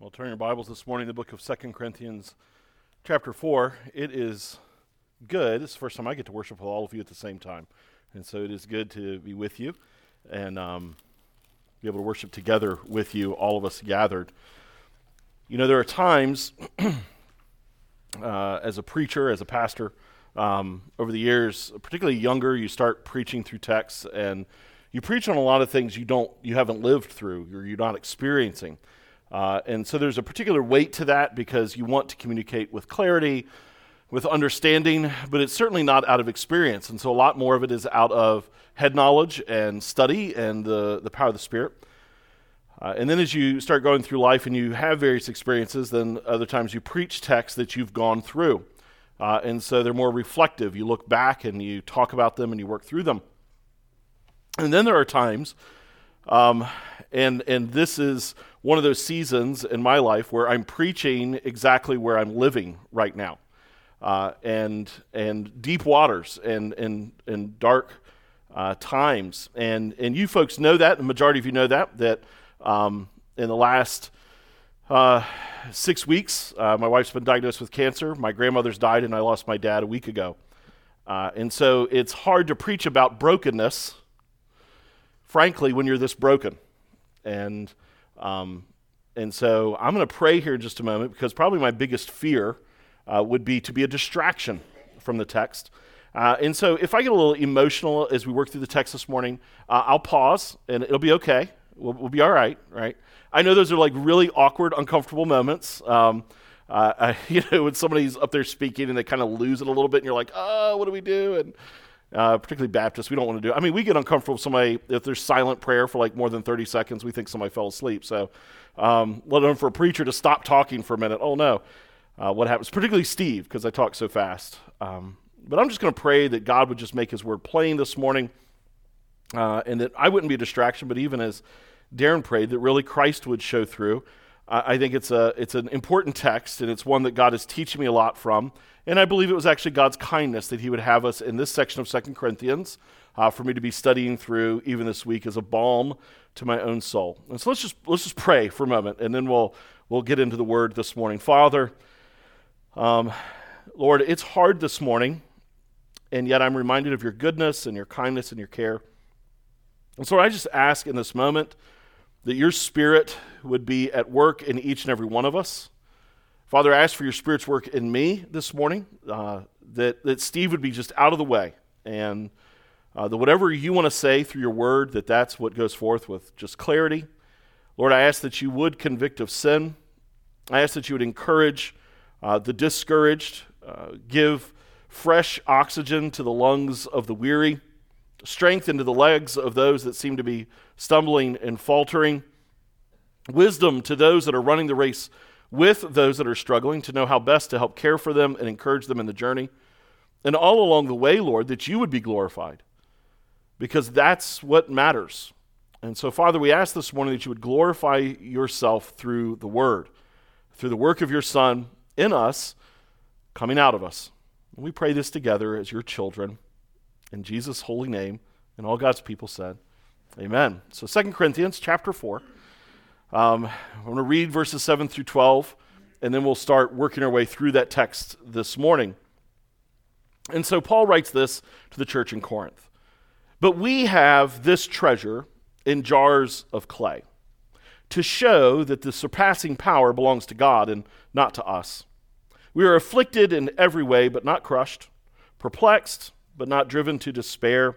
Well, turn your Bibles this morning the book of Second Corinthians, chapter 4. It is good. It's the first time I get to worship with all of you at the same time. And so it is good to be with you and um, be able to worship together with you, all of us gathered. You know, there are times uh, as a preacher, as a pastor, um, over the years, particularly younger, you start preaching through texts and you preach on a lot of things you don't, you haven't lived through, or you're not experiencing. Uh, and so there's a particular weight to that because you want to communicate with clarity, with understanding, but it's certainly not out of experience. And so a lot more of it is out of head knowledge and study and the, the power of the Spirit. Uh, and then as you start going through life and you have various experiences, then other times you preach texts that you've gone through. Uh, and so they're more reflective. You look back and you talk about them and you work through them. And then there are times, um, and, and this is one of those seasons in my life where I'm preaching exactly where I'm living right now. Uh, and and deep waters and and and dark uh, times. And and you folks know that the majority of you know that that um, in the last uh, six weeks uh, my wife's been diagnosed with cancer. My grandmother's died and I lost my dad a week ago. Uh, and so it's hard to preach about brokenness frankly when you're this broken and um, and so I'm going to pray here just a moment because probably my biggest fear uh, would be to be a distraction from the text. Uh, and so if I get a little emotional as we work through the text this morning, uh, I'll pause and it'll be okay. We'll, we'll, be all right, right? I know those are like really awkward, uncomfortable moments. Um, uh, I, you know, when somebody's up there speaking and they kind of lose it a little bit, and you're like, "Oh, what do we do?" And uh, particularly Baptists, we don't want to do. I mean, we get uncomfortable if somebody if there's silent prayer for like more than 30 seconds. We think somebody fell asleep. So, um, let alone for a preacher to stop talking for a minute. Oh no, uh, what happens? Particularly Steve, because I talk so fast. Um, but I'm just going to pray that God would just make His word plain this morning, uh, and that I wouldn't be a distraction. But even as Darren prayed, that really Christ would show through. I think it's a it's an important text, and it's one that God is teaching me a lot from. And I believe it was actually God's kindness that He would have us in this section of Second Corinthians uh, for me to be studying through even this week as a balm to my own soul. And so let's just let's just pray for a moment, and then we'll we'll get into the Word this morning. Father, um, Lord, it's hard this morning, and yet I'm reminded of Your goodness and Your kindness and Your care. And so I just ask in this moment that Your Spirit would be at work in each and every one of us. Father, I ask for your Spirit's work in me this morning, uh, that, that Steve would be just out of the way, and uh, that whatever you want to say through your word, that that's what goes forth with just clarity. Lord, I ask that you would convict of sin. I ask that you would encourage uh, the discouraged, uh, give fresh oxygen to the lungs of the weary, strength into the legs of those that seem to be stumbling and faltering, wisdom to those that are running the race with those that are struggling to know how best to help care for them and encourage them in the journey. And all along the way, Lord, that you would be glorified because that's what matters. And so, Father, we ask this morning that you would glorify yourself through the word, through the work of your Son in us, coming out of us. And we pray this together as your children in Jesus' holy name. And all God's people said, Amen. So, Second Corinthians chapter 4. Um, I'm going to read verses 7 through 12, and then we'll start working our way through that text this morning. And so Paul writes this to the church in Corinth. But we have this treasure in jars of clay to show that the surpassing power belongs to God and not to us. We are afflicted in every way, but not crushed, perplexed, but not driven to despair,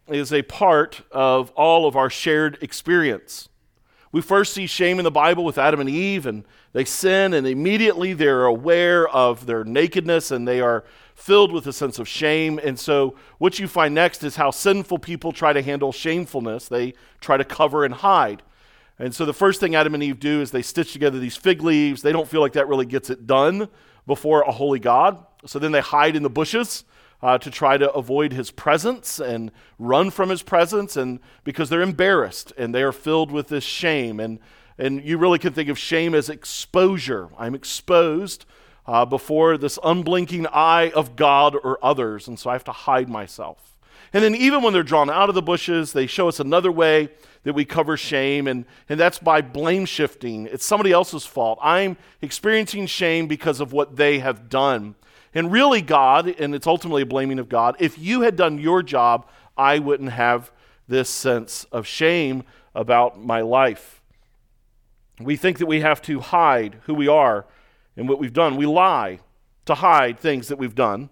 is a part of all of our shared experience. We first see shame in the Bible with Adam and Eve, and they sin, and immediately they're aware of their nakedness and they are filled with a sense of shame. And so, what you find next is how sinful people try to handle shamefulness. They try to cover and hide. And so the first thing Adam and Eve do is they stitch together these fig leaves. They don't feel like that really gets it done before a holy God. So then they hide in the bushes uh, to try to avoid his presence and run from his presence, and because they're embarrassed and they are filled with this shame. And, and you really can think of shame as exposure. I'm exposed uh, before this unblinking eye of God or others, and so I have to hide myself. And then, even when they're drawn out of the bushes, they show us another way that we cover shame, and, and that's by blame shifting. It's somebody else's fault. I'm experiencing shame because of what they have done. And really, God, and it's ultimately a blaming of God, if you had done your job, I wouldn't have this sense of shame about my life. We think that we have to hide who we are and what we've done. We lie to hide things that we've done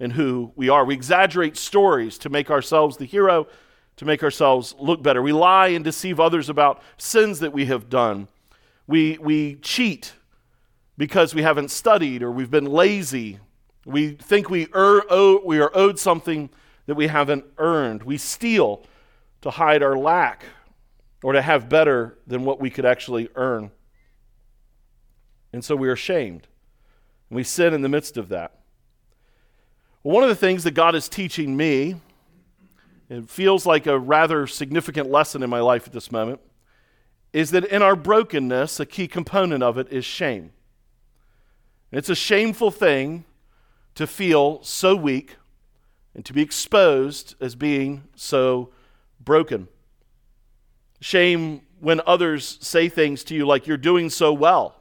and who we are. We exaggerate stories to make ourselves the hero, to make ourselves look better. We lie and deceive others about sins that we have done. We, we cheat because we haven't studied or we've been lazy. We think we, er, owe, we are owed something that we haven't earned. We steal to hide our lack or to have better than what we could actually earn. And so we are shamed. And we sin in the midst of that. One of the things that God is teaching me, it feels like a rather significant lesson in my life at this moment, is that in our brokenness, a key component of it is shame. It's a shameful thing to feel so weak and to be exposed as being so broken. Shame when others say things to you like you're doing so well.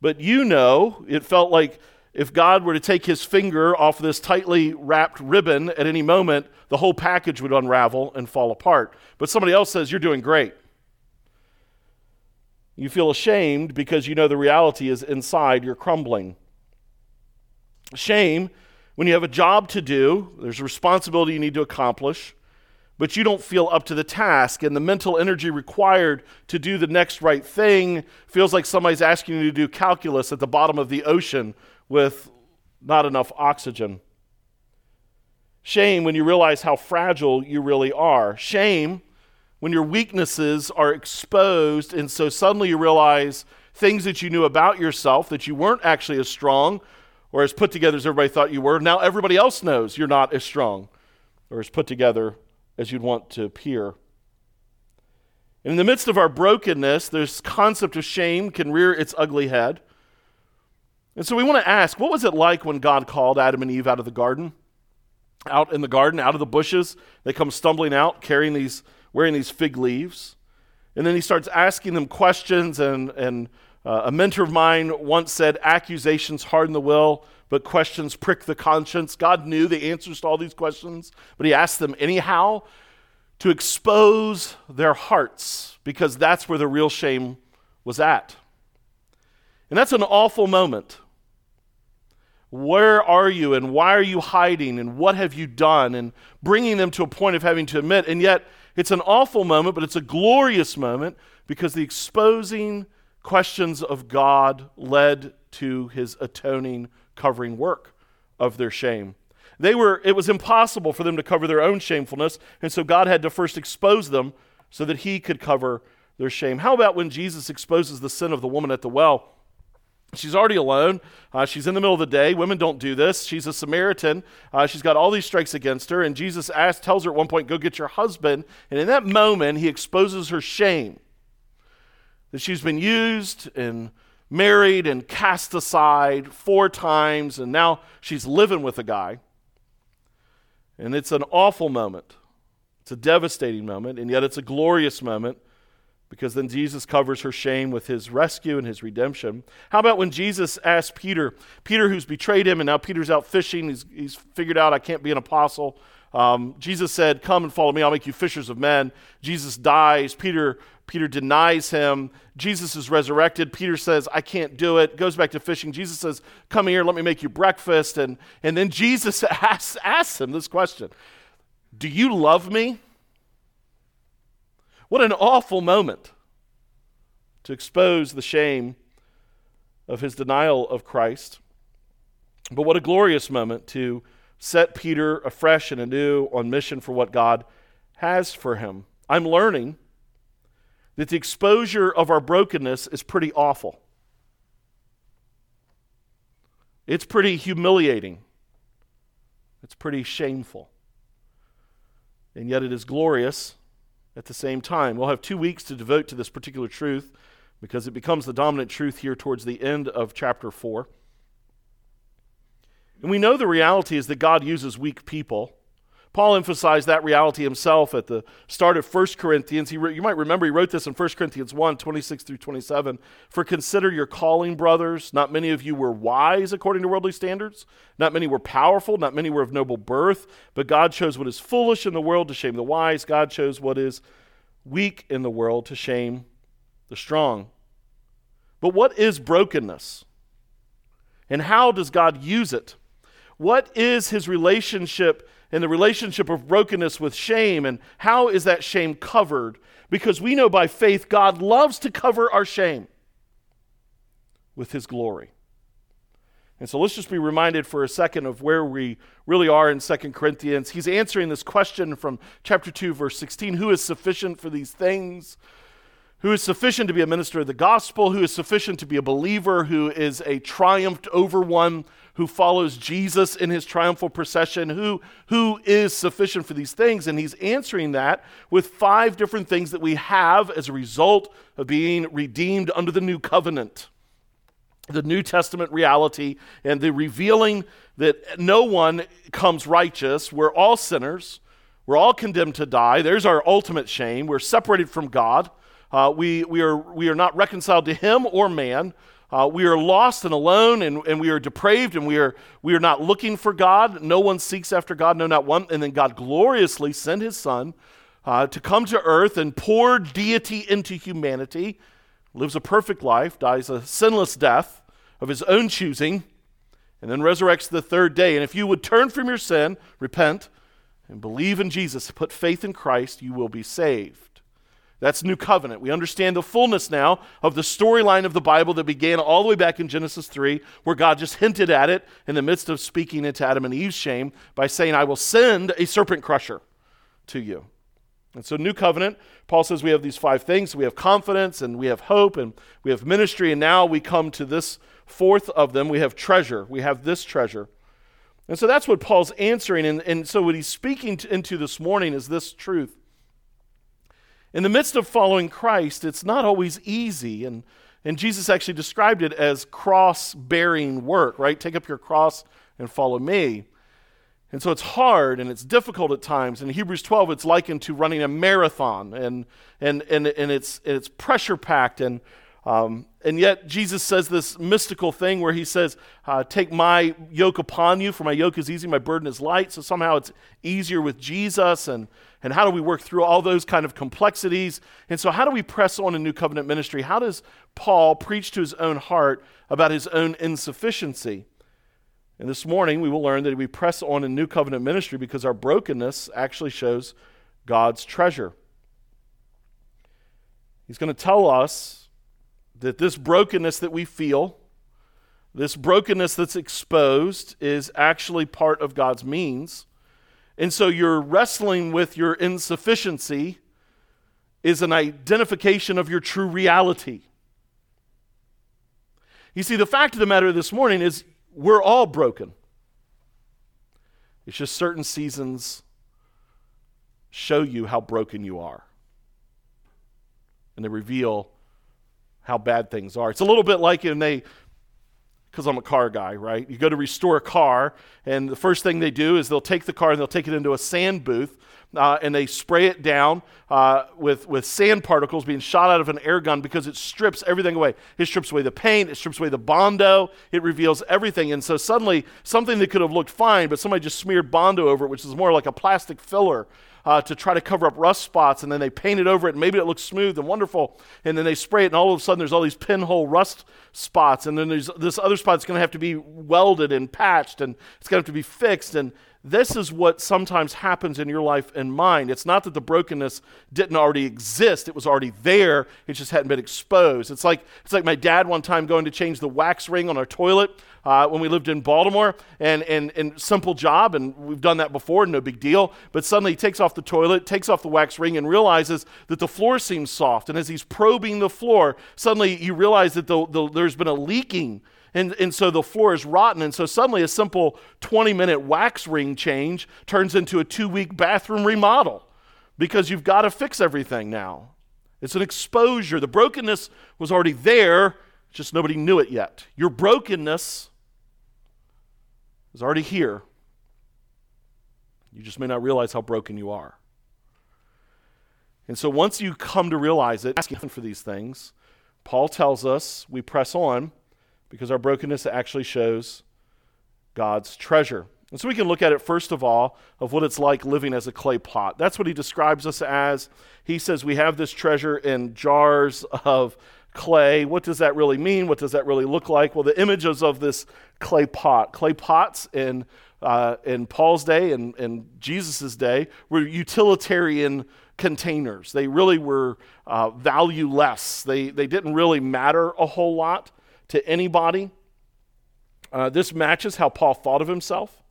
But you know, it felt like if God were to take his finger off this tightly wrapped ribbon at any moment, the whole package would unravel and fall apart. But somebody else says, You're doing great. You feel ashamed because you know the reality is inside you're crumbling. Shame when you have a job to do, there's a responsibility you need to accomplish, but you don't feel up to the task, and the mental energy required to do the next right thing feels like somebody's asking you to do calculus at the bottom of the ocean with not enough oxygen. Shame when you realize how fragile you really are. Shame when your weaknesses are exposed, and so suddenly you realize things that you knew about yourself that you weren't actually as strong or as put together as everybody thought you were. Now everybody else knows you're not as strong or as put together as you'd want to appear. And In the midst of our brokenness, this concept of shame can rear its ugly head. And so we want to ask what was it like when God called Adam and Eve out of the garden? Out in the garden, out of the bushes. They come stumbling out, carrying these, wearing these fig leaves. And then he starts asking them questions. And, and uh, a mentor of mine once said, Accusations harden the will, but questions prick the conscience. God knew the answers to all these questions, but he asked them anyhow to expose their hearts because that's where the real shame was at. And that's an awful moment where are you and why are you hiding and what have you done and bringing them to a point of having to admit. And yet, it's an awful moment, but it's a glorious moment because the exposing questions of God led to his atoning, covering work of their shame. They were, it was impossible for them to cover their own shamefulness, and so God had to first expose them so that he could cover their shame. How about when Jesus exposes the sin of the woman at the well? She's already alone. Uh, she's in the middle of the day. Women don't do this. She's a Samaritan. Uh, she's got all these strikes against her. And Jesus asks, tells her at one point, Go get your husband. And in that moment, he exposes her shame that she's been used and married and cast aside four times. And now she's living with a guy. And it's an awful moment. It's a devastating moment. And yet it's a glorious moment because then Jesus covers her shame with his rescue and his redemption. How about when Jesus asked Peter, Peter who's betrayed him, and now Peter's out fishing, he's, he's figured out I can't be an apostle. Um, Jesus said, Come and follow me, I'll make you fishers of men. Jesus dies. Peter, Peter denies him. Jesus is resurrected. Peter says, I can't do it. Goes back to fishing. Jesus says, Come here, let me make you breakfast. And, and then Jesus asks, asks him this question Do you love me? What an awful moment to expose the shame of his denial of Christ. But what a glorious moment to set Peter afresh and anew on mission for what God has for him. I'm learning that the exposure of our brokenness is pretty awful. It's pretty humiliating. It's pretty shameful. And yet it is glorious at the same time. We'll have two weeks to devote to this particular truth because it becomes the dominant truth here towards the end of chapter 4. And we know the reality is that God uses weak people Paul emphasized that reality himself at the start of 1 Corinthians. He, you might remember he wrote this in 1 Corinthians 1 26 through 27. For consider your calling, brothers. Not many of you were wise according to worldly standards. Not many were powerful. Not many were of noble birth. But God chose what is foolish in the world to shame the wise. God chose what is weak in the world to shame the strong. But what is brokenness? And how does God use it? What is his relationship and the relationship of brokenness with shame and how is that shame covered? Because we know by faith God loves to cover our shame with his glory. And so let's just be reminded for a second of where we really are in 2 Corinthians. He's answering this question from chapter 2, verse 16 Who is sufficient for these things? Who is sufficient to be a minister of the gospel? Who is sufficient to be a believer? Who is a triumphed over one? Who follows Jesus in his triumphal procession, who, who is sufficient for these things. And he's answering that with five different things that we have as a result of being redeemed under the new covenant. The New Testament reality and the revealing that no one comes righteous. We're all sinners. We're all condemned to die. There's our ultimate shame. We're separated from God. Uh, we, we, are, we are not reconciled to Him or man. Uh, we are lost and alone, and, and we are depraved, and we are, we are not looking for God. No one seeks after God, no, not one. And then God gloriously sent his Son uh, to come to earth and pour deity into humanity, lives a perfect life, dies a sinless death of his own choosing, and then resurrects the third day. And if you would turn from your sin, repent, and believe in Jesus, put faith in Christ, you will be saved. That's new covenant. We understand the fullness now of the storyline of the Bible that began all the way back in Genesis 3, where God just hinted at it in the midst of speaking into Adam and Eve's shame by saying, I will send a serpent crusher to you. And so, new covenant, Paul says we have these five things. We have confidence and we have hope and we have ministry. And now we come to this fourth of them. We have treasure. We have this treasure. And so that's what Paul's answering. And, and so, what he's speaking to, into this morning is this truth in the midst of following Christ, it's not always easy. And, and Jesus actually described it as cross bearing work, right? Take up your cross and follow me. And so it's hard and it's difficult at times. In Hebrews 12, it's likened to running a marathon, and, and, and, and it's, it's pressure packed. And, um, and yet, Jesus says this mystical thing where he says, uh, Take my yoke upon you, for my yoke is easy, my burden is light. So somehow it's easier with Jesus. And, and how do we work through all those kind of complexities? And so, how do we press on in New Covenant ministry? How does Paul preach to his own heart about his own insufficiency? And this morning, we will learn that we press on in New Covenant ministry because our brokenness actually shows God's treasure. He's going to tell us that this brokenness that we feel, this brokenness that's exposed, is actually part of God's means and so your wrestling with your insufficiency is an identification of your true reality. You see, the fact of the matter this morning is we're all broken. It's just certain seasons show you how broken you are. And they reveal how bad things are. It's a little bit like when they because I'm a car guy, right? You go to restore a car, and the first thing they do is they'll take the car and they'll take it into a sand booth, uh, and they spray it down uh, with, with sand particles being shot out of an air gun because it strips everything away. It strips away the paint, it strips away the Bondo, it reveals everything. And so suddenly, something that could have looked fine, but somebody just smeared Bondo over it, which is more like a plastic filler uh, to try to cover up rust spots, and then they paint it over it, and maybe it looks smooth and wonderful, and then they spray it, and all of a sudden there's all these pinhole rust spots, and then there's this other spot that's going to have to be welded and patched, and it's going to have to be fixed, and this is what sometimes happens in your life and mine. It's not that the brokenness didn't already exist, it was already there, it just hadn't been exposed. It's like, it's like my dad one time going to change the wax ring on our toilet uh, when we lived in Baltimore, and, and, and simple job, and we've done that before, no big deal. But suddenly he takes off the toilet, takes off the wax ring, and realizes that the floor seems soft. And as he's probing the floor, suddenly you realize that the, the, there's been a leaking and, and so the floor is rotten. And so suddenly a simple 20 minute wax ring change turns into a two week bathroom remodel because you've got to fix everything now. It's an exposure. The brokenness was already there, just nobody knew it yet. Your brokenness is already here. You just may not realize how broken you are. And so once you come to realize it, asking for these things, Paul tells us we press on because our brokenness actually shows God's treasure. And so we can look at it first of all of what it's like living as a clay pot. That's what he describes us as. He says we have this treasure in jars of clay. What does that really mean? What does that really look like? Well, the images of this clay pot, clay pots in uh, in Paul's day and, and Jesus' day were utilitarian containers. They really were uh, valueless. They, they didn't really matter a whole lot to anybody. Uh, this matches how Paul thought of himself.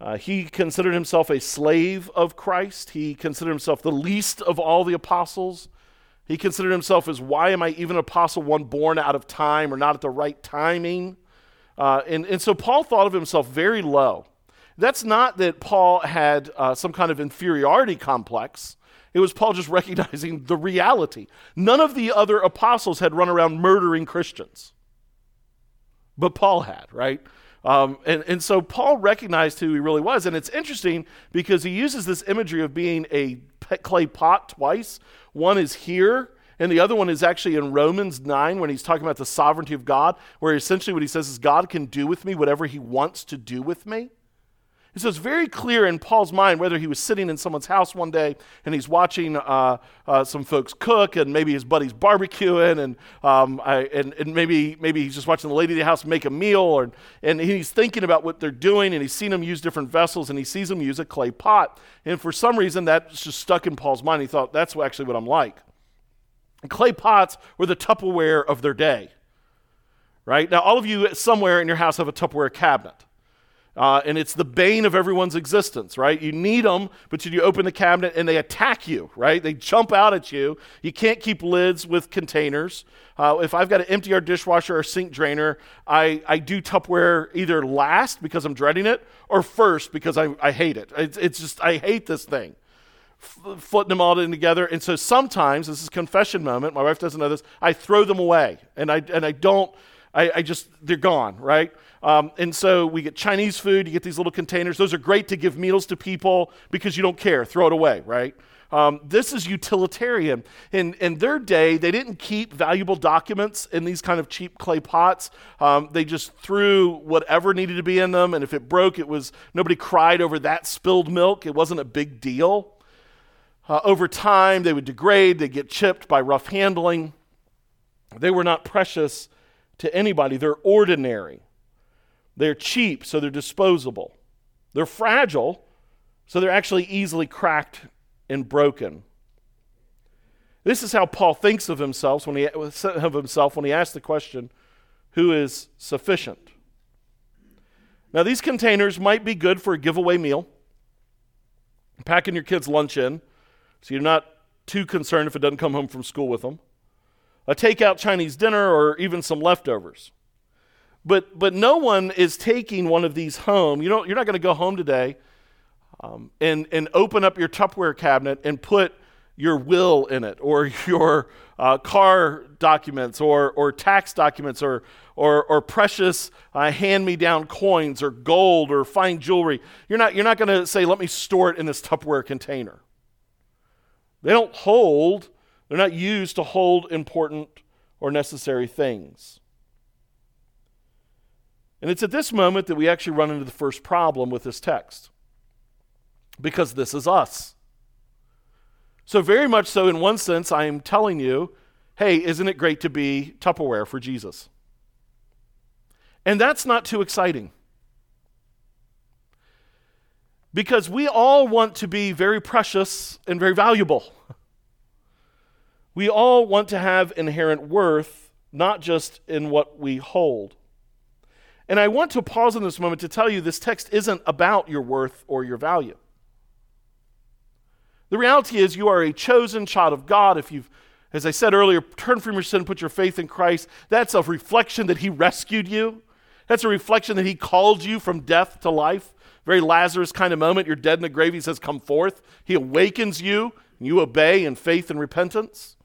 Uh, he considered himself a slave of Christ. He considered himself the least of all the apostles. He considered himself as, why am I even an apostle, one born out of time or not at the right timing? Uh, and, and so Paul thought of himself very low. That's not that Paul had uh, some kind of inferiority complex. It was Paul just recognizing the reality. None of the other apostles had run around murdering Christians, but Paul had, right? Um, and, and so Paul recognized who he really was. And it's interesting because he uses this imagery of being a clay pot twice. One is here, and the other one is actually in Romans 9 when he's talking about the sovereignty of God, where essentially what he says is God can do with me whatever he wants to do with me. And so it's very clear in Paul's mind whether he was sitting in someone's house one day and he's watching uh, uh, some folks cook and maybe his buddy's barbecuing and, um, I, and, and, maybe, maybe he's just watching the lady of the house make a meal or, and he's thinking about what they're doing and he's seen them use different vessels and he sees them use a clay pot. And for some reason that's just stuck in Paul's mind. He thought, that's actually what I'm like. And clay pots were the Tupperware of their day. Right? Now, all of you somewhere in your house have a Tupperware cabinet. Uh, and it's the bane of everyone's existence, right? You need them, but you open the cabinet and they attack you, right? They jump out at you. You can't keep lids with containers. Uh, if I've got to empty our dishwasher or sink drainer, I, I do Tupperware either last because I'm dreading it or first because I, I hate it. It's, it's just, I hate this thing. F- flitting them all in together. And so sometimes, this is confession moment, my wife doesn't know this, I throw them away and I, and I don't, I, I just, they're gone, right? Um, and so we get Chinese food, you get these little containers. Those are great to give meals to people because you don't care, throw it away, right? Um, this is utilitarian. In, in their day, they didn't keep valuable documents in these kind of cheap clay pots. Um, they just threw whatever needed to be in them, and if it broke, it was nobody cried over that spilled milk. It wasn't a big deal. Uh, over time, they would degrade, they'd get chipped by rough handling. They were not precious to anybody, they're ordinary. They're cheap, so they're disposable. They're fragile, so they're actually easily cracked and broken. This is how Paul thinks of himself when he, of himself when he asks the question, Who is sufficient? Now, these containers might be good for a giveaway meal, packing your kids' lunch in, so you're not too concerned if it doesn't come home from school with them, a takeout Chinese dinner, or even some leftovers. But, but no one is taking one of these home. You know, you're not going to go home today um, and, and open up your Tupperware cabinet and put your will in it or your uh, car documents or, or tax documents or, or, or precious uh, hand me down coins or gold or fine jewelry. You're not, you're not going to say, let me store it in this Tupperware container. They don't hold, they're not used to hold important or necessary things. And it's at this moment that we actually run into the first problem with this text. Because this is us. So, very much so, in one sense, I am telling you, hey, isn't it great to be Tupperware for Jesus? And that's not too exciting. Because we all want to be very precious and very valuable. We all want to have inherent worth, not just in what we hold. And I want to pause in this moment to tell you this text isn't about your worth or your value. The reality is, you are a chosen child of God. If you've, as I said earlier, turned from your sin, put your faith in Christ, that's a reflection that He rescued you. That's a reflection that He called you from death to life. Very Lazarus kind of moment. You're dead in the grave. He says, Come forth. He awakens you, and you obey in faith and repentance.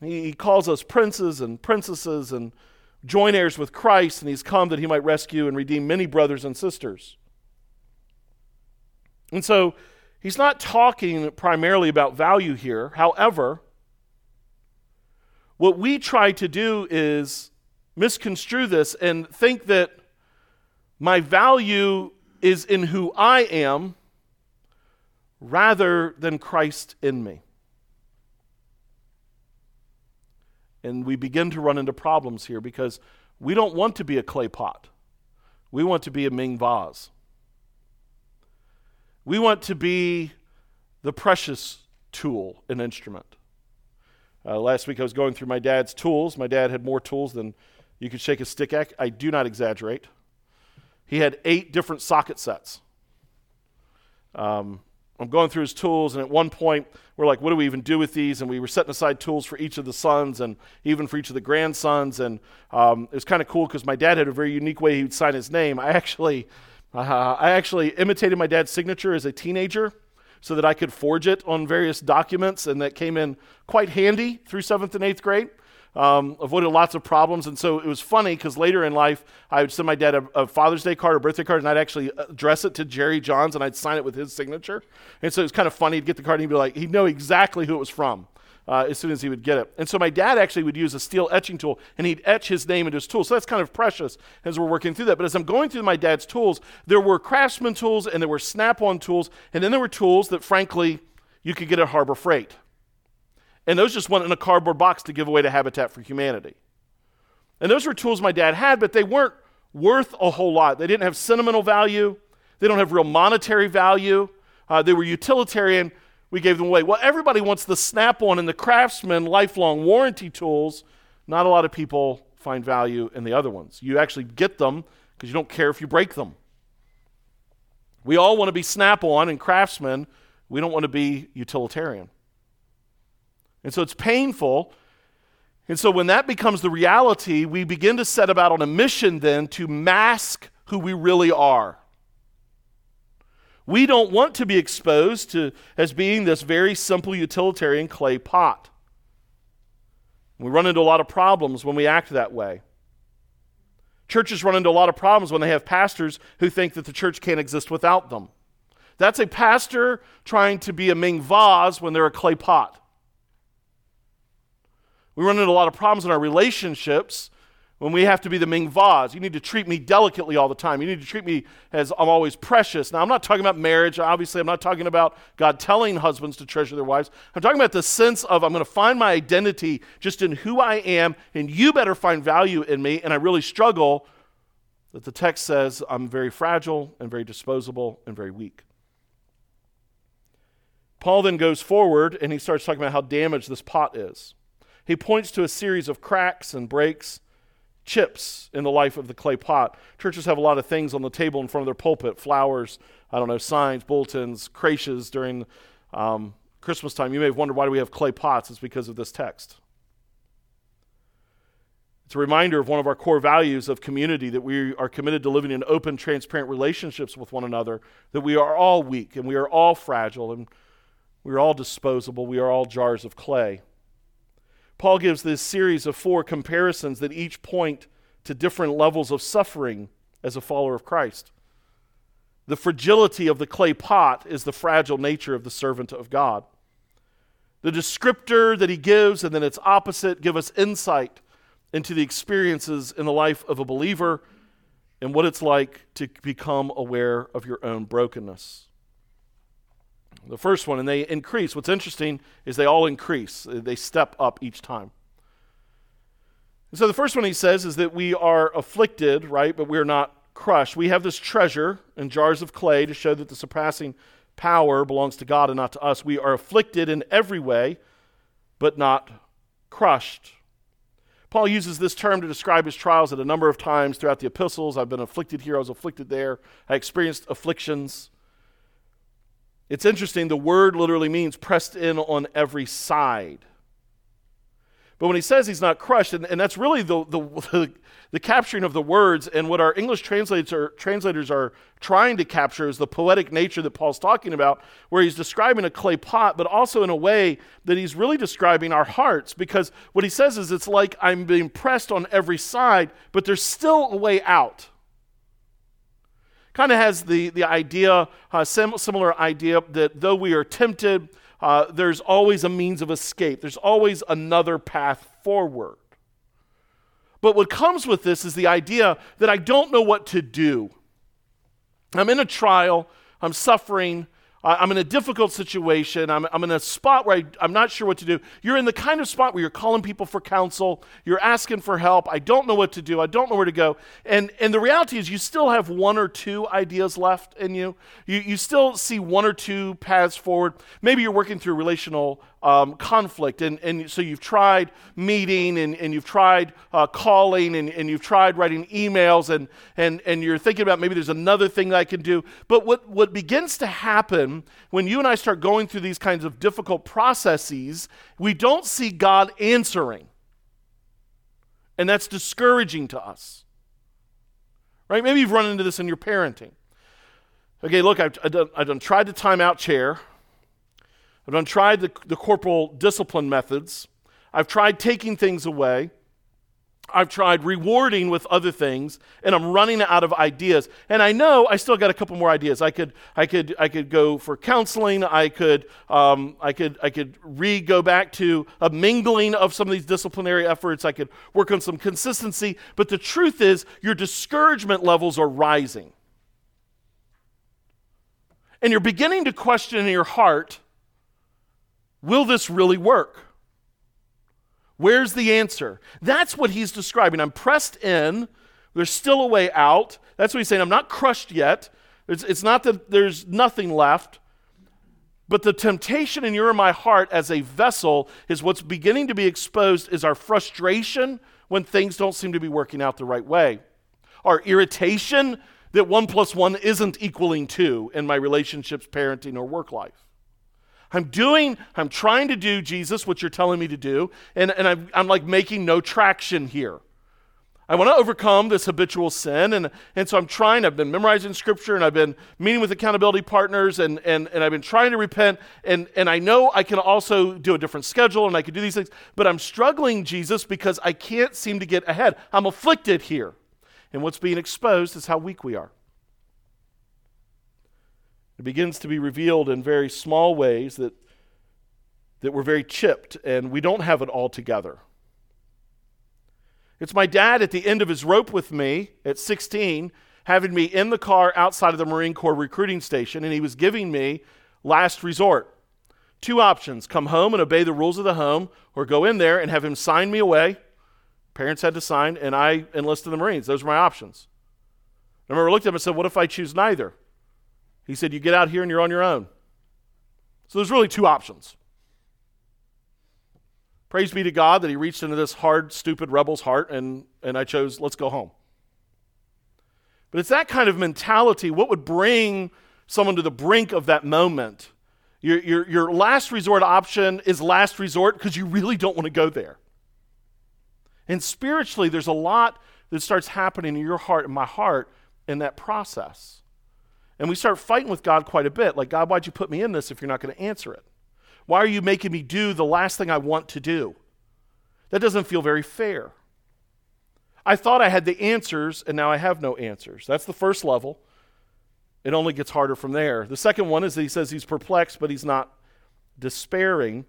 He, calls us princes and princesses and joint heirs with Christ, and He's come that He might rescue and redeem many brothers and sisters. And so, He's not talking primarily about value here. However, what we try to do is misconstrue this and think that my value is in who I am rather than Christ in me. And we begin to run into problems here because we don't want to be a clay pot. We want to be a Ming vase. We want to be the precious tool and instrument. Uh, last week I was going through my dad's tools. My dad had more tools than you could shake a stick at. I do not exaggerate. He had eight different socket sets. Um, I'm going through his tools, and at one point, we're like, what do we even do with these? And we were setting aside tools for each of the sons and even for each of the grandsons. And um, it was kind of cool because my dad had a very unique way he would sign his name. I actually uh, I actually imitated my dad's signature as a teenager so that I could forge it on various documents, and that came in quite handy through seventh and eighth grade. Um, avoided lots of problems, and so it was funny because later in life, I would send my dad a, a, Father's Day card or birthday card, and I'd actually address it to Jerry Johns, and I'd sign it with his signature. And so it was kind of funny to get the card, and he'd be like, he'd know exactly who it was from uh, as soon as he would get it. And so my dad actually would use a steel etching tool and he'd etch his name into his tool. So that's kind of precious as we're working through that. But as I'm going through my dad's tools, there were craftsman tools and there were snap on tools. And then there were tools that, frankly, you could get at Harbor Freight. And those just went in a cardboard box to give away to Habitat for Humanity. And those were tools my dad had, but they weren't worth a whole lot. They didn't have sentimental value, they don't have real monetary value. Uh, they were utilitarian we gave them away. Well, everybody wants the snap on and the craftsman lifelong warranty tools. Not a lot of people find value in the other ones. You actually get them because you don't care if you break them. We all want to be snap on and Craftsman. We don't want to be utilitarian. And so it's painful. And so when that becomes the reality, we begin to set about on a mission then to mask who we really are. We don't want to be exposed to as being this very simple utilitarian clay pot. We run into a lot of problems when we act that way. Churches run into a lot of problems when they have pastors who think that the church can't exist without them. That's a pastor trying to be a Ming vase when they're a clay pot. We run into a lot of problems in our relationships when we have to be the Ming vase. You need to treat me delicately all the time. You need to treat me as I'm always precious. Now, I'm not talking about marriage. Obviously, I'm not talking about God telling husbands to treasure their wives. I'm talking about the sense of I'm going to find my identity just in who I am, and you better find value in me. And I really struggle that the text says I'm very fragile and very disposable and very weak. Paul then goes forward and he starts talking about how damaged this pot is. He points to a series of cracks and breaks chips in the life of the clay pot. Churches have a lot of things on the table in front of their pulpit flowers, I don't know, signs, bulletins, creches during um, Christmas time. You may have wondered why do we have clay pots? It's because of this text. It's a reminder of one of our core values of community that we are committed to living in open, transparent relationships with one another, that we are all weak and we are all fragile and we are all disposable, we are all jars of clay. Paul gives this series of four comparisons that each point to different levels of suffering as a follower of Christ. The fragility of the clay pot is the fragile nature of the servant of God. The descriptor that he gives and then its opposite give us insight into the experiences in the life of a believer and what it's like to become aware of your own brokenness. The first one, and they increase. What's interesting is they all increase, uh, they step up each time. And so the first one he says is that we are afflicted, right, but we are not crushed. We have this treasure in jars of clay to show that the surpassing power belongs to God and not to us. We are afflicted in every way, but not crushed. Paul uses this term to describe his trials at a number of times throughout the epistles. I've been afflicted here, I was afflicted there, I experienced afflictions. It's interesting, the word literally means pressed in on every side. But when he says he's not crushed, and, and that's really the, the, the capturing of the words. And what our English translators are, translators are trying to capture is the poetic nature that Paul's talking about, where he's describing a clay pot, but also in a way that he's really describing our hearts. Because what he says is it's like I'm being pressed on every side, but there's still a way out. Kind of has the, the idea, uh, sim- similar idea, that though we are tempted, uh, there's always a means of escape. There's always another path forward. But what comes with this is the idea that I don't know what to do. I'm in a trial, I'm suffering, I'm in a difficult situation. I'm, I'm in a spot where I, am not sure what to do. You're in the kind of spot where you're calling people for counsel. You're asking for help. I don't know what to do. I don't know where to go. And, and the reality is, you still have one or two ideas left in you. you. You still see one or two paths forward. Maybe you're working through relational um, conflict. And, and so you've tried meeting and, and you've tried uh, calling and, and you've tried writing emails and, and, and you're thinking about maybe there's another thing I can do. But what, what begins to happen when you and I start going through these kinds of difficult processes, we don't see God answering. And that's discouraging to us. Right? Maybe you've run into this in your parenting. Okay, look, I've, I've, done, I've done tried the timeout chair. I've tried the, the corporal discipline methods. I've tried taking things away. I've tried rewarding with other things, and I'm running out of ideas. And I know I still got a couple more ideas. I could, I could, I could go for counseling. I could, um, I could, I could re go back to a mingling of some of these disciplinary efforts. I could work on some consistency. But the truth is, your discouragement levels are rising, and you're beginning to question in your heart Will this really work? Where's the answer? That's what he's describing. I'm pressed in. There's still a way out. That's what he's saying. I'm not crushed yet. It's, it's not that there's nothing left. But the temptation in your and my heart as a vessel is what's beginning to be exposed is our frustration when things don't seem to be working out the right way. Our irritation that one plus one isn't equaling two in my relationships, parenting, or work life. I'm doing, I'm trying to do, Jesus, what you're telling me to do, and, and I'm, I'm like making no traction here. I want to overcome this habitual sin, and, and so I'm trying. I've been memorizing scripture, and I've been meeting with accountability partners, and, and, and I've been trying to repent, and, and I know I can also do a different schedule, and I can do these things, but I'm struggling, Jesus, because I can't seem to get ahead. I'm afflicted here. And what's being exposed is how weak we are. It begins to be revealed in very small ways that, that we're very chipped and we don't have it all together. It's my dad at the end of his rope with me at 16, having me in the car outside of the Marine Corps recruiting station, and he was giving me last resort. Two options come home and obey the rules of the home, or go in there and have him sign me away. Parents had to sign, and I enlisted in the Marines. Those were my options. I remember I looked at him and said, What if I choose neither? He said, You get out here and you're on your own. So there's really two options. Praise be to God that He reached into this hard, stupid rebel's heart, and, and I chose, let's go home. But it's that kind of mentality. What would bring someone to the brink of that moment? Your, your, your last resort option is last resort because you really don't want to go there. And spiritually, there's a lot that starts happening in your heart and my heart in that process. And we start fighting with God quite a bit. Like, God, why'd you put me in this if you're not going to answer it? Why are you making me do the last thing I want to do? That doesn't feel very fair. I thought I had the answers, and now I have no answers. That's the first level. It only gets harder from there. The second one is that he says he's perplexed, but he's not despairing.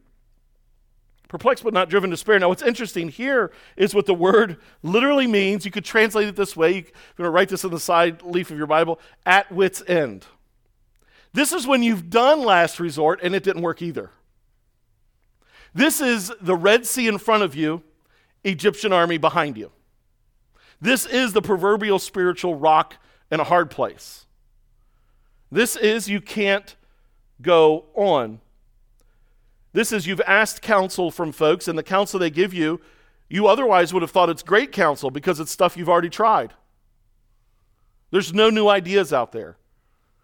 Perplexed but not driven to despair. Now, what's interesting here is what the word literally means. You could translate it this way. You can write this on the side leaf of your Bible at wit's end. This is when you've done last resort and it didn't work either. This is the Red Sea in front of you, Egyptian army behind you. This is the proverbial spiritual rock in a hard place. This is you can't go on. This is you've asked counsel from folks, and the counsel they give you, you otherwise would have thought it's great counsel because it's stuff you've already tried. There's no new ideas out there.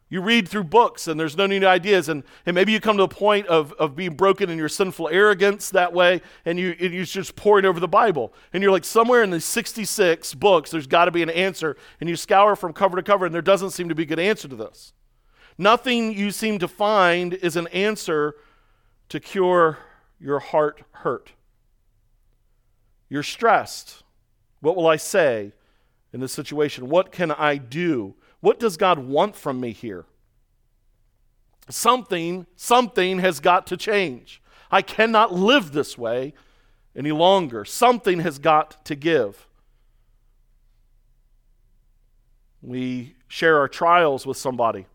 You read through books and there's no new ideas, and, and maybe you come to a point of, of being broken in your sinful arrogance that way, and, you, and you're just poring over the Bible. And you're like, somewhere in the 66 books, there's got to be an answer, and you scour from cover to cover, and there doesn't seem to be a good answer to this. Nothing you seem to find is an answer to cure your heart hurt. You're stressed. What will I say in this situation? What can I do? What does God want from me here? Something, something has got to change. I cannot live this way any longer. Something has got to give. We share our trials with somebody.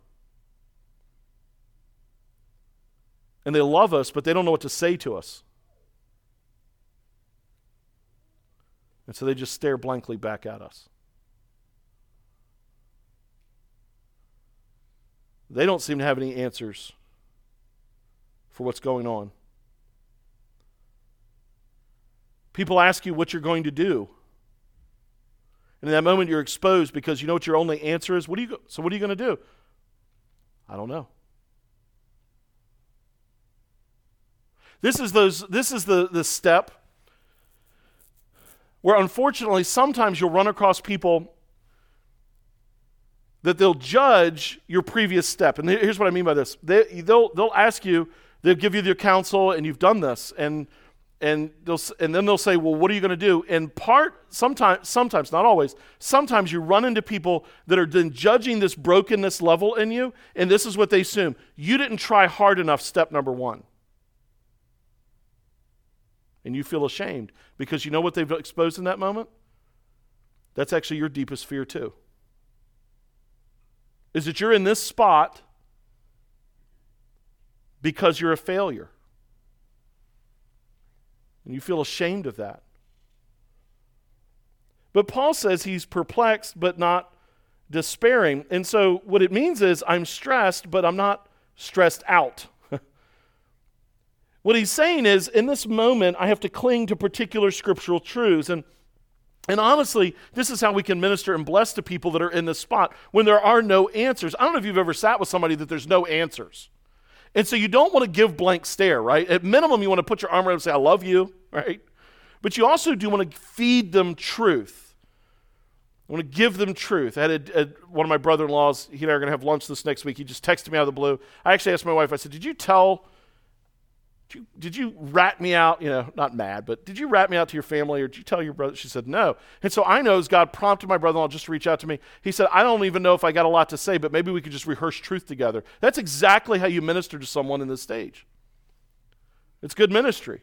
And they love us, but they don't know what to say to us. And so they just stare blankly back at us. They don't seem to have any answers for what's going on. People ask you what you're going to do. And in that moment, you're exposed because you know what your only answer is. What are you so, what are you going to do? I don't know. This is, those, this is the, the step where unfortunately sometimes you'll run across people that they'll judge your previous step. And here's what I mean by this they, they'll, they'll ask you, they'll give you their counsel, and you've done this. And, and, they'll, and then they'll say, Well, what are you going to do? And part, sometimes, sometimes, not always, sometimes you run into people that are then judging this brokenness level in you, and this is what they assume you didn't try hard enough, step number one and you feel ashamed because you know what they've exposed in that moment? That's actually your deepest fear, too. Is that you're in this spot because you're a failure. And you feel ashamed of that. But Paul says he's perplexed but not despairing. And so what it means is I'm stressed, but I'm not stressed out. What he's saying is, in this moment, I have to cling to particular scriptural truths. And, and honestly, this is how we can minister and bless to people that are in this spot when there are no answers. I don't know if you've ever sat with somebody that there's no answers. And so you don't want to give blank stare, right? At minimum, you want to put your arm around and say, I love you, right? But you also do want to feed them truth. I want to give them truth. I had a, a, one of my brother in laws, he and I are going to have lunch this next week. He just texted me out of the blue. I actually asked my wife, I said, Did you tell did you, did you rat me out? You know, not mad, but did you rat me out to your family or did you tell your brother? She said, no. And so I know as God prompted my brother in law just to reach out to me, he said, I don't even know if I got a lot to say, but maybe we could just rehearse truth together. That's exactly how you minister to someone in this stage. It's good ministry.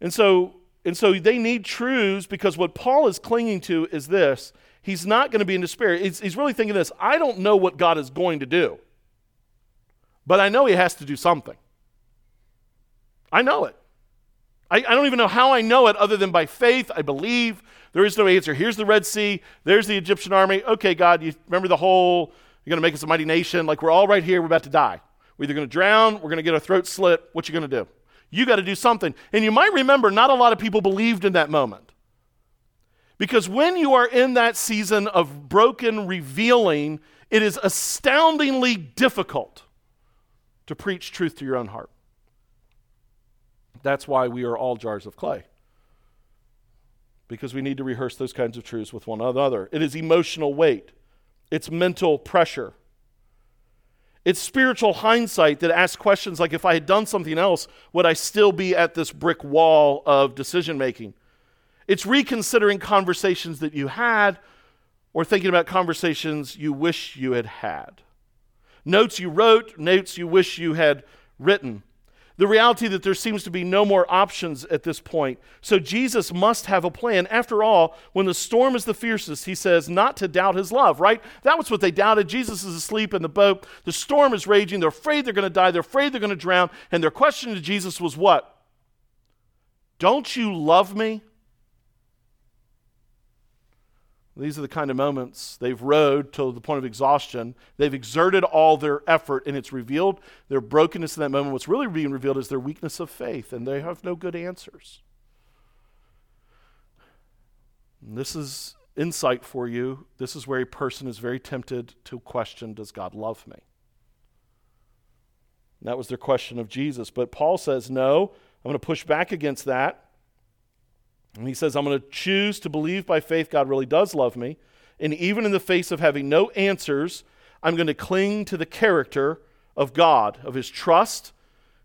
And so, and so they need truths because what Paul is clinging to is this. He's not going to be in despair. He's, he's really thinking this I don't know what God is going to do, but I know he has to do something. I know it. I, I don't even know how I know it other than by faith. I believe. There is no answer. Here's the Red Sea. There's the Egyptian army. Okay, God, you remember the whole, you're going to make us a mighty nation. Like we're all right here. We're about to die. We're either going to drown, we're going to get our throat slit. What you going to do? You got to do something. And you might remember not a lot of people believed in that moment. Because when you are in that season of broken revealing, it is astoundingly difficult to preach truth to your own heart. That's why we are all jars of clay. Because we need to rehearse those kinds of truths with one another. It is emotional weight, it's mental pressure. It's spiritual hindsight that asks questions like if I had done something else, would I still be at this brick wall of decision making? It's reconsidering conversations that you had or thinking about conversations you wish you had had. Notes you wrote, notes you wish you had written the reality that there seems to be no more options at this point. So Jesus must have a plan. After all, when the storm is the fiercest, he says not to doubt his love, right? That was what they doubted. Jesus is asleep in the boat. The storm is raging. They're afraid they're going to die. They're afraid they're going to drown. And their question to Jesus was what? Don't you love me? These are the kind of moments they've rode to the point of exhaustion. They've exerted all their effort, and it's revealed their brokenness in that moment. What's really being revealed is their weakness of faith, and they have no good answers. And this is insight for you. This is where a person is very tempted to question Does God love me? And that was their question of Jesus. But Paul says, No, I'm going to push back against that. And he says, I'm going to choose to believe by faith God really does love me. And even in the face of having no answers, I'm going to cling to the character of God, of his trust,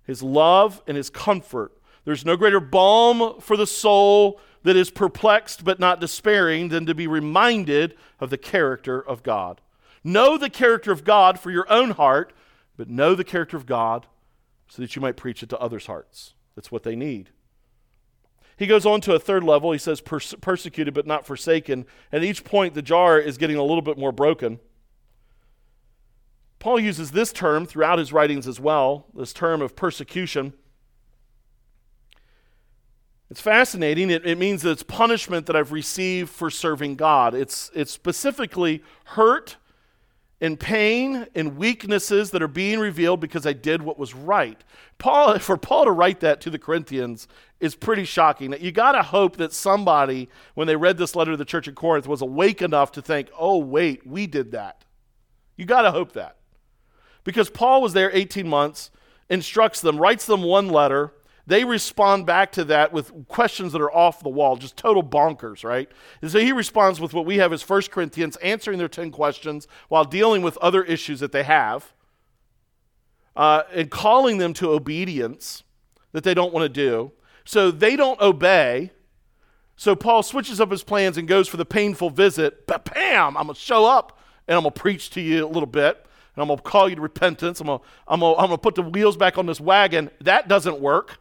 his love, and his comfort. There's no greater balm for the soul that is perplexed but not despairing than to be reminded of the character of God. Know the character of God for your own heart, but know the character of God so that you might preach it to others' hearts. That's what they need. He goes on to a third level. He says, Perse- persecuted but not forsaken. At each point, the jar is getting a little bit more broken. Paul uses this term throughout his writings as well, this term of persecution. It's fascinating. It, it means that it's punishment that I've received for serving God. It's, it's specifically hurt and pain and weaknesses that are being revealed because I did what was right. Paul, for Paul to write that to the Corinthians is pretty shocking. You got to hope that somebody, when they read this letter to the church at Corinth, was awake enough to think, oh, wait, we did that. You got to hope that. Because Paul was there 18 months, instructs them, writes them one letter, they respond back to that with questions that are off the wall, just total bonkers, right? And so he responds with what we have as 1 Corinthians, answering their 10 questions while dealing with other issues that they have uh, and calling them to obedience that they don't want to do. So they don't obey. So Paul switches up his plans and goes for the painful visit. But bam, I'm going to show up and I'm going to preach to you a little bit. And I'm going to call you to repentance. I'm going I'm to, I'm to put the wheels back on this wagon. That doesn't work.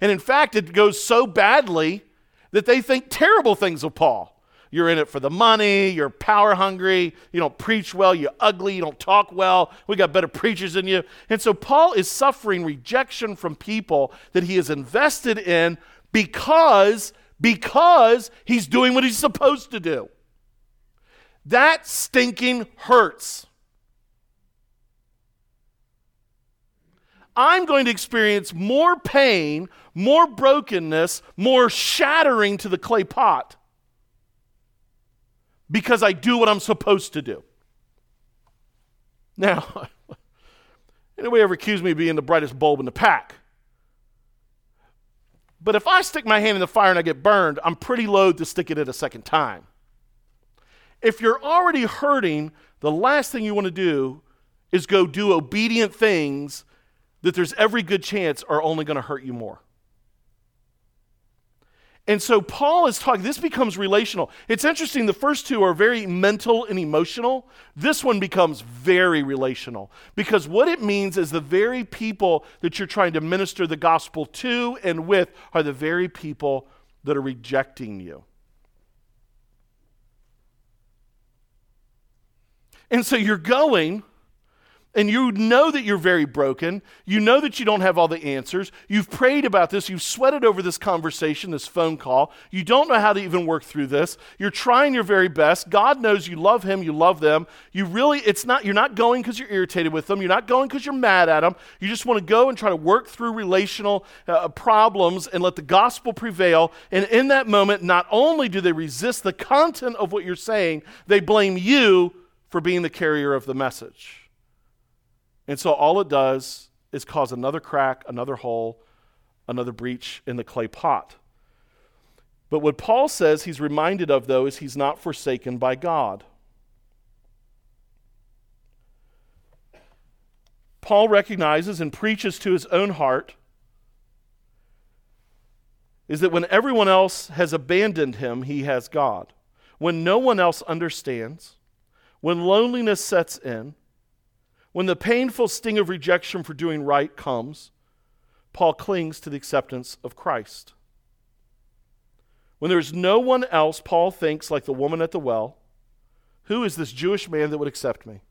And in fact, it goes so badly that they think terrible things of Paul. You're in it for the money, you're power hungry, you don't preach well, you're ugly, you don't talk well, we got better preachers than you. And so Paul is suffering rejection from people that he is invested in because because he's doing what he's supposed to do. That stinking hurts. I'm going to experience more pain, more brokenness, more shattering to the clay pot because I do what I'm supposed to do. Now, anybody ever accuse me of being the brightest bulb in the pack? But if I stick my hand in the fire and I get burned, I'm pretty loath to stick it in a second time. If you're already hurting, the last thing you want to do is go do obedient things that there's every good chance are only going to hurt you more. And so Paul is talking, this becomes relational. It's interesting, the first two are very mental and emotional. This one becomes very relational because what it means is the very people that you're trying to minister the gospel to and with are the very people that are rejecting you. And so you're going and you know that you're very broken. You know that you don't have all the answers. You've prayed about this. You've sweated over this conversation, this phone call. You don't know how to even work through this. You're trying your very best. God knows you love him, you love them. You really it's not you're not going cuz you're irritated with them. You're not going cuz you're mad at them. You just want to go and try to work through relational uh, problems and let the gospel prevail. And in that moment, not only do they resist the content of what you're saying, they blame you for being the carrier of the message. And so all it does is cause another crack, another hole, another breach in the clay pot. But what Paul says he's reminded of, though, is he's not forsaken by God. Paul recognizes and preaches to his own heart is that when everyone else has abandoned him, he has God. When no one else understands, when loneliness sets in, when the painful sting of rejection for doing right comes, Paul clings to the acceptance of Christ. When there's no one else, Paul thinks, like the woman at the well, who is this Jewish man that would accept me?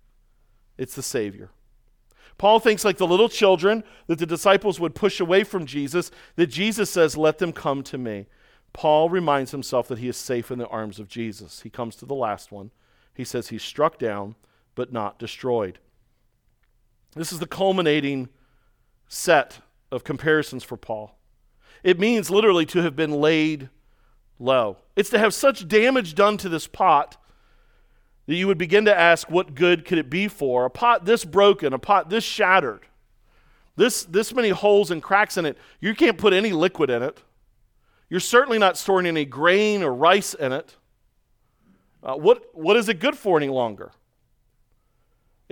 It's the Savior. Paul thinks, like the little children, that the disciples would push away from Jesus, that Jesus says, Let them come to me. Paul reminds himself that he is safe in the arms of Jesus. He comes to the last one. He says he's struck down, but not destroyed. This is the culminating set of comparisons for Paul. It means literally to have been laid low. It's to have such damage done to this pot that you would begin to ask, what good could it be for? A pot this broken, a pot this shattered, this, this many holes and cracks in it, you can't put any liquid in it. You're certainly not storing any grain or rice in it. Uh, what, what is it good for any longer?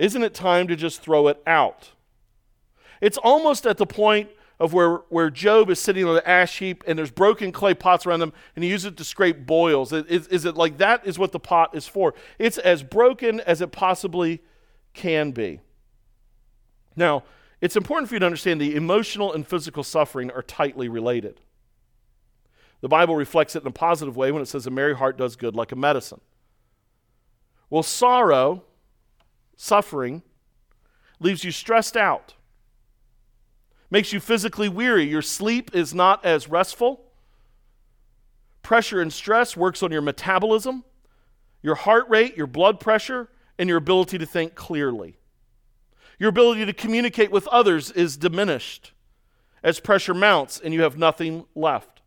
Isn't it time to just throw it out? It's almost at the point of where, where Job is sitting on the ash heap and there's broken clay pots around him and he uses it to scrape boils. Is, is it like that is what the pot is for? It's as broken as it possibly can be. Now, it's important for you to understand the emotional and physical suffering are tightly related. The Bible reflects it in a positive way when it says a merry heart does good like a medicine. Well, sorrow, suffering, leaves you stressed out makes you physically weary. Your sleep is not as restful. Pressure and stress works on your metabolism, your heart rate, your blood pressure, and your ability to think clearly. Your ability to communicate with others is diminished as pressure mounts and you have nothing left.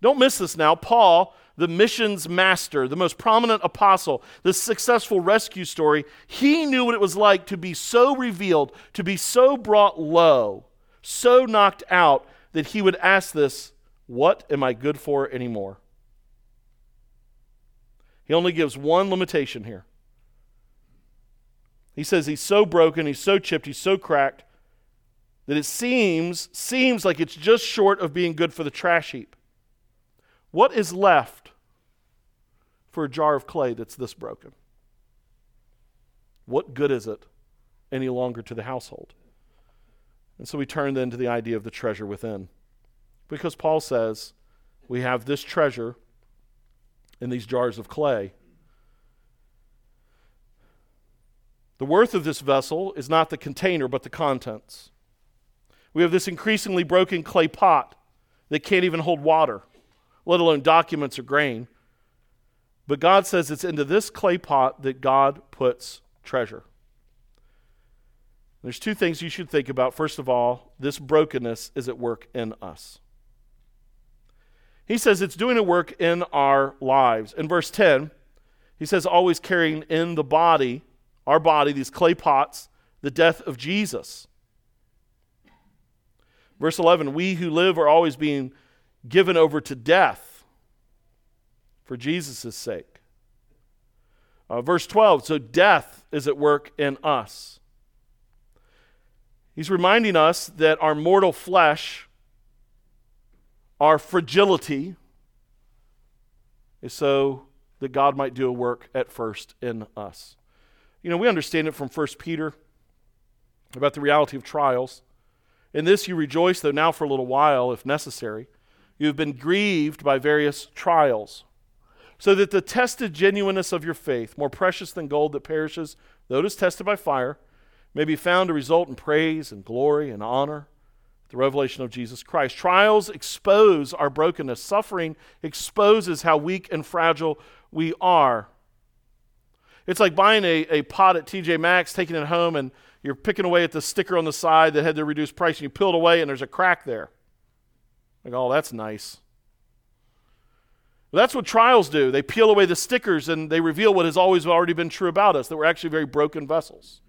Don't miss this now. Paul, the missions master, the most prominent apostle, the successful rescue story, he knew what it was like to be so revealed, to be so brought low so knocked out that he would ask this What am I good for anymore? He only gives one limitation here. He says he's so broken, he's so chipped, he's so cracked that it seems seems like it's just short of being good for the trash heap. What is left for a jar of clay that's this broken? What good is it any longer to the household? And so we turn then to the idea of the treasure within. Because Paul says we have this treasure in these jars of clay. The worth of this vessel is not the container, but the contents. We have this increasingly broken clay pot that can't even hold water, let alone documents or grain. But God says it's into this clay pot that God puts treasure. There's two things you should think about. First of all, this brokenness is at work in us. He says it's doing a work in our lives. In verse 10, he says, always carrying in the body, our body, these clay pots, the death of Jesus. Verse 11, we who live are always being given over to death for Jesus' sake. Uh, verse 12, so death is at work in us. He's reminding us that our mortal flesh, our fragility, is so that God might do a work at first in us. You know, we understand it from 1 Peter about the reality of trials. In this you rejoice, though now for a little while, if necessary. You have been grieved by various trials, so that the tested genuineness of your faith, more precious than gold that perishes, though it is tested by fire, may be found to result in praise and glory and honor the revelation of Jesus Christ. Trials expose our brokenness. Suffering exposes how weak and fragile we are. It's like buying a, a pot at TJ Maxx, taking it home, and you're picking away at the sticker on the side that had the reduced price, and you peel it away, and there's a crack there. Like, oh, that's nice. Well, that's what trials do. They peel away the stickers and they reveal what has always already been true about us that we're actually very broken vessels.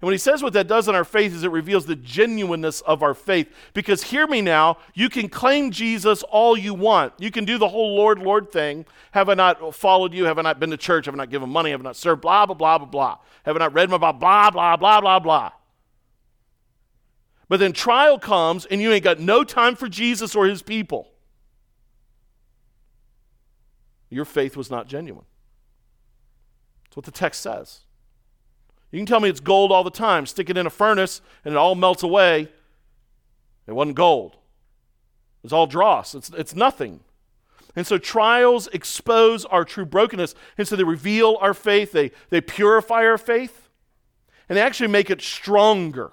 And when he says what that does in our faith is it reveals the genuineness of our faith. Because hear me now, you can claim Jesus all you want. You can do the whole Lord, Lord thing. Have I not followed you? Have I not been to church? Have I not given money? Have I not served? Blah, blah, blah, blah, blah. Have I not read my Bible? Blah, blah, blah, blah, blah. But then trial comes and you ain't got no time for Jesus or his people. Your faith was not genuine. That's what the text says. You can tell me it's gold all the time. Stick it in a furnace and it all melts away. It wasn't gold. It's all dross. It's, it's nothing. And so trials expose our true brokenness. And so they reveal our faith, they, they purify our faith, and they actually make it stronger.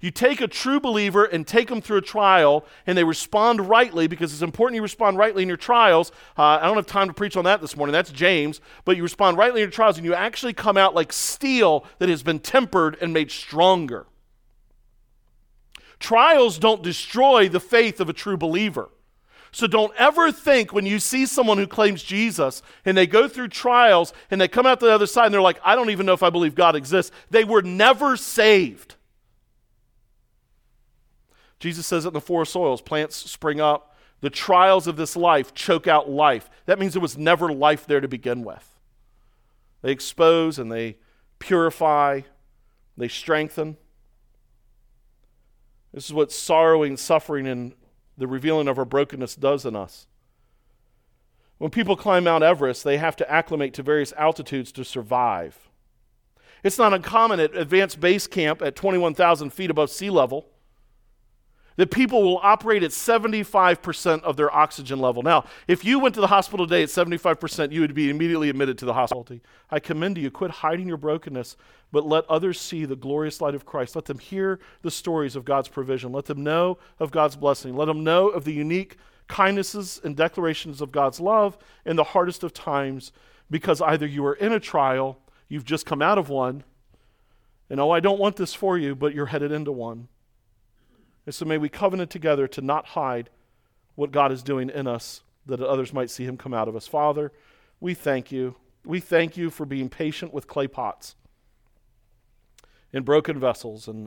You take a true believer and take them through a trial, and they respond rightly because it's important you respond rightly in your trials. Uh, I don't have time to preach on that this morning. That's James. But you respond rightly in your trials, and you actually come out like steel that has been tempered and made stronger. Trials don't destroy the faith of a true believer. So don't ever think when you see someone who claims Jesus and they go through trials and they come out the other side and they're like, I don't even know if I believe God exists. They were never saved. Jesus says it in the four soils plants spring up. The trials of this life choke out life. That means there was never life there to begin with. They expose and they purify, they strengthen. This is what sorrowing, suffering, and the revealing of our brokenness does in us. When people climb Mount Everest, they have to acclimate to various altitudes to survive. It's not uncommon at advanced base camp at 21,000 feet above sea level that people will operate at 75% of their oxygen level. Now, if you went to the hospital today at 75%, you would be immediately admitted to the hospital. I commend to you. Quit hiding your brokenness, but let others see the glorious light of Christ. Let them hear the stories of God's provision. Let them know of God's blessing. Let them know of the unique kindnesses and declarations of God's love in the hardest of times, because either you are in a trial, you've just come out of one, and oh, I don't want this for you, but you're headed into one and so may we covenant together to not hide what God is doing in us, that others might see him come out of us. Father, we thank you. We thank you for being patient with clay pots and broken vessels and